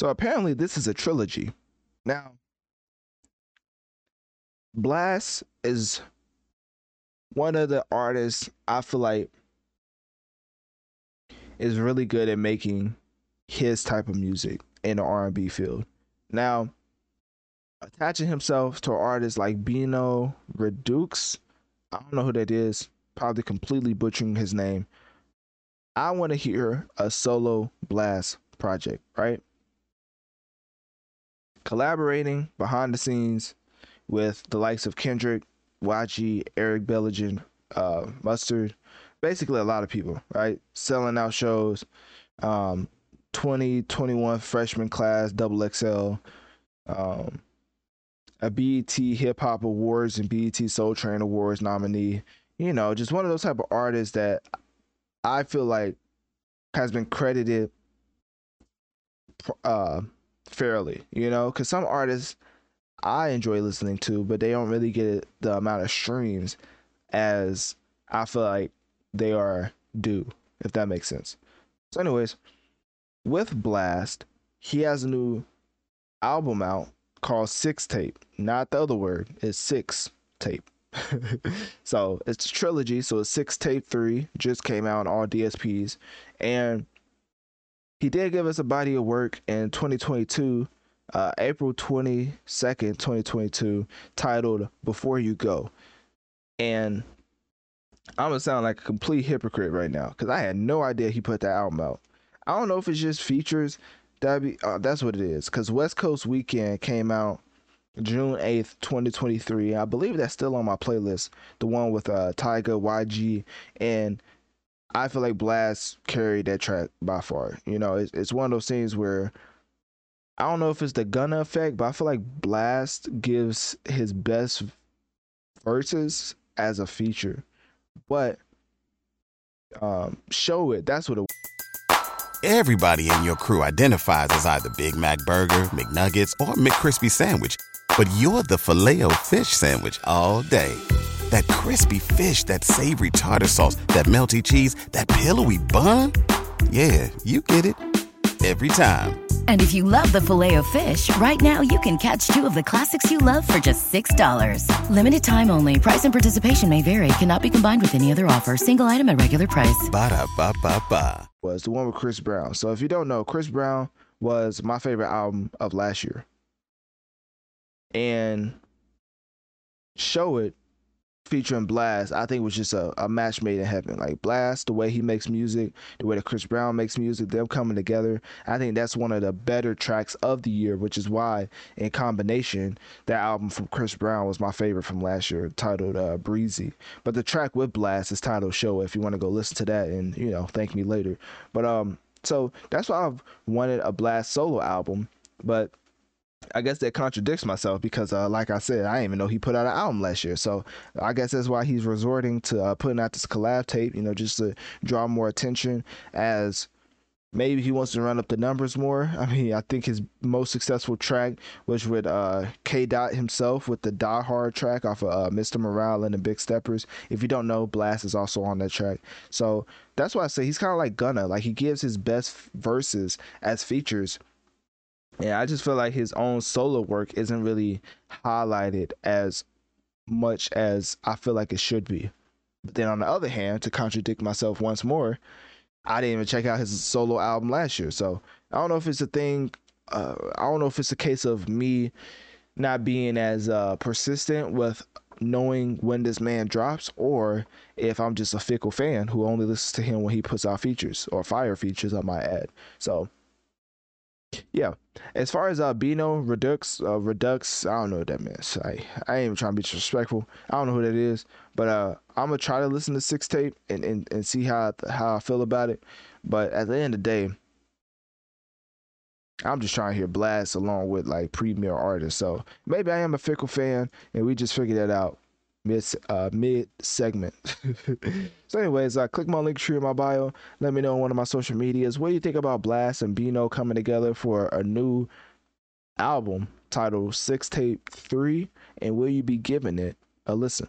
So apparently, this is a trilogy. Now, Blxst is one of the artists I feel like is really good at making his type of music in the R&B field. Now, attaching himself to artists like Bino Redux, I don't know who that is, probably completely butchering his name. I want to hear a solo blxst project, right? Collaborating behind the scenes with the likes of Kendrick, YG, Eric Bellinger, uh, Mustard, basically a lot of people, right? Selling out shows, um, 2021 freshman class, double XL, um, a BET Hip Hop Awards and BET Soul Train Awards nominee. You know, just one of those type of artists that I feel like has been credited uh fairly, you know, because some artists I enjoy listening to, but they don't really get the amount of streams as I feel like they are due, if that makes sense. So, anyways, with Blxst, he has a new album out called Sixtape. Not the other word, it's Six Tape. so it's a trilogy. So it's Sixtape 3 just came out on all DSPs. And he did give us a body of work in 2022, uh, April 22nd, 2022, titled Before You Go. And I'm gonna sound like a complete hypocrite right now because I had no idea he put that album out. I don't know if it's just features. That be uh, that's what it is. Because West Coast Weekend came out June 8th, 2023. I believe that's still on my playlist. The one with uh Tyga, YG, and I feel like Blxst carried that track by far. You know, it's, it's one of those things where I don't know if it's the Gunna effect, but I feel like Blxst gives his best verses as a feature. But um, show it. That's what it. Everybody in your crew identifies as either Big Mac Burger, McNuggets, or McCrispy Sandwich, but you're the Filet-O-Fish Sandwich all day. That crispy fish, that savory tartar sauce, that melty cheese, that pillowy bun. Yeah, you get it every time. And if you love the filet of fish, right now you can catch two of the classics you love for just $6. Limited time only. Price and participation may vary. Cannot be combined with any other offer. Single item at regular price. Ba da ba ba ba. Was the one with Chris Brown. So if you don't know, Chris Brown was my favorite album of last year. And Show It featuring Blxst, I think was just a, a match made in heaven. Like Blxst, the way he makes music, the way that Chris Brown makes music, them coming together. I think that's one of the better tracks of the year, which is why, in combination, that album from Chris Brown was my favorite from last year, titled uh, Breezy. But the track with Blxst is titled Show. If you want to go listen to that and you know thank me later. But um, so that's why I've wanted a Blxst solo album, but I guess that contradicts myself because, uh, like I said, I didn't even know he put out an album last year. So I guess that's why he's resorting to uh, putting out this collab tape, you know, just to draw more attention as maybe he wants to run up the numbers more. I mean, I think his most successful track was with uh, K. Dot himself with the Die Hard track off of uh, Mr. Morale and the Big Steppers. If you don't know, Blxst is also on that track. So that's why I say he's kind of like Gunna. Like he gives his best verses as features yeah, I just feel like his own solo work isn't really highlighted as much as I feel like it should be. But then on the other hand, to contradict myself once more, I didn't even check out his solo album last year. So I don't know if it's a thing. Uh, I don't know if it's a case of me not being as uh, persistent with knowing when this man drops, or if I'm just a fickle fan who only listens to him when he puts out features or fire features, I might add. So yeah. As far as uh Bino Redux, uh Redux, I don't know what that means. I I ain't even trying to be disrespectful. I don't know who that is. But uh I'm gonna try to listen to sixtape and, and, and see how how I feel about it. But at the end of the day, I'm just trying to hear Blxst along with like premier artists. So maybe I am a fickle fan and we just figured that out mid uh, mid segment. so, anyways, uh, click my link tree in my bio. Let me know on one of my social medias. What do you think about Blxst and Bino coming together for a new album titled Sixtape Three? And will you be giving it a listen?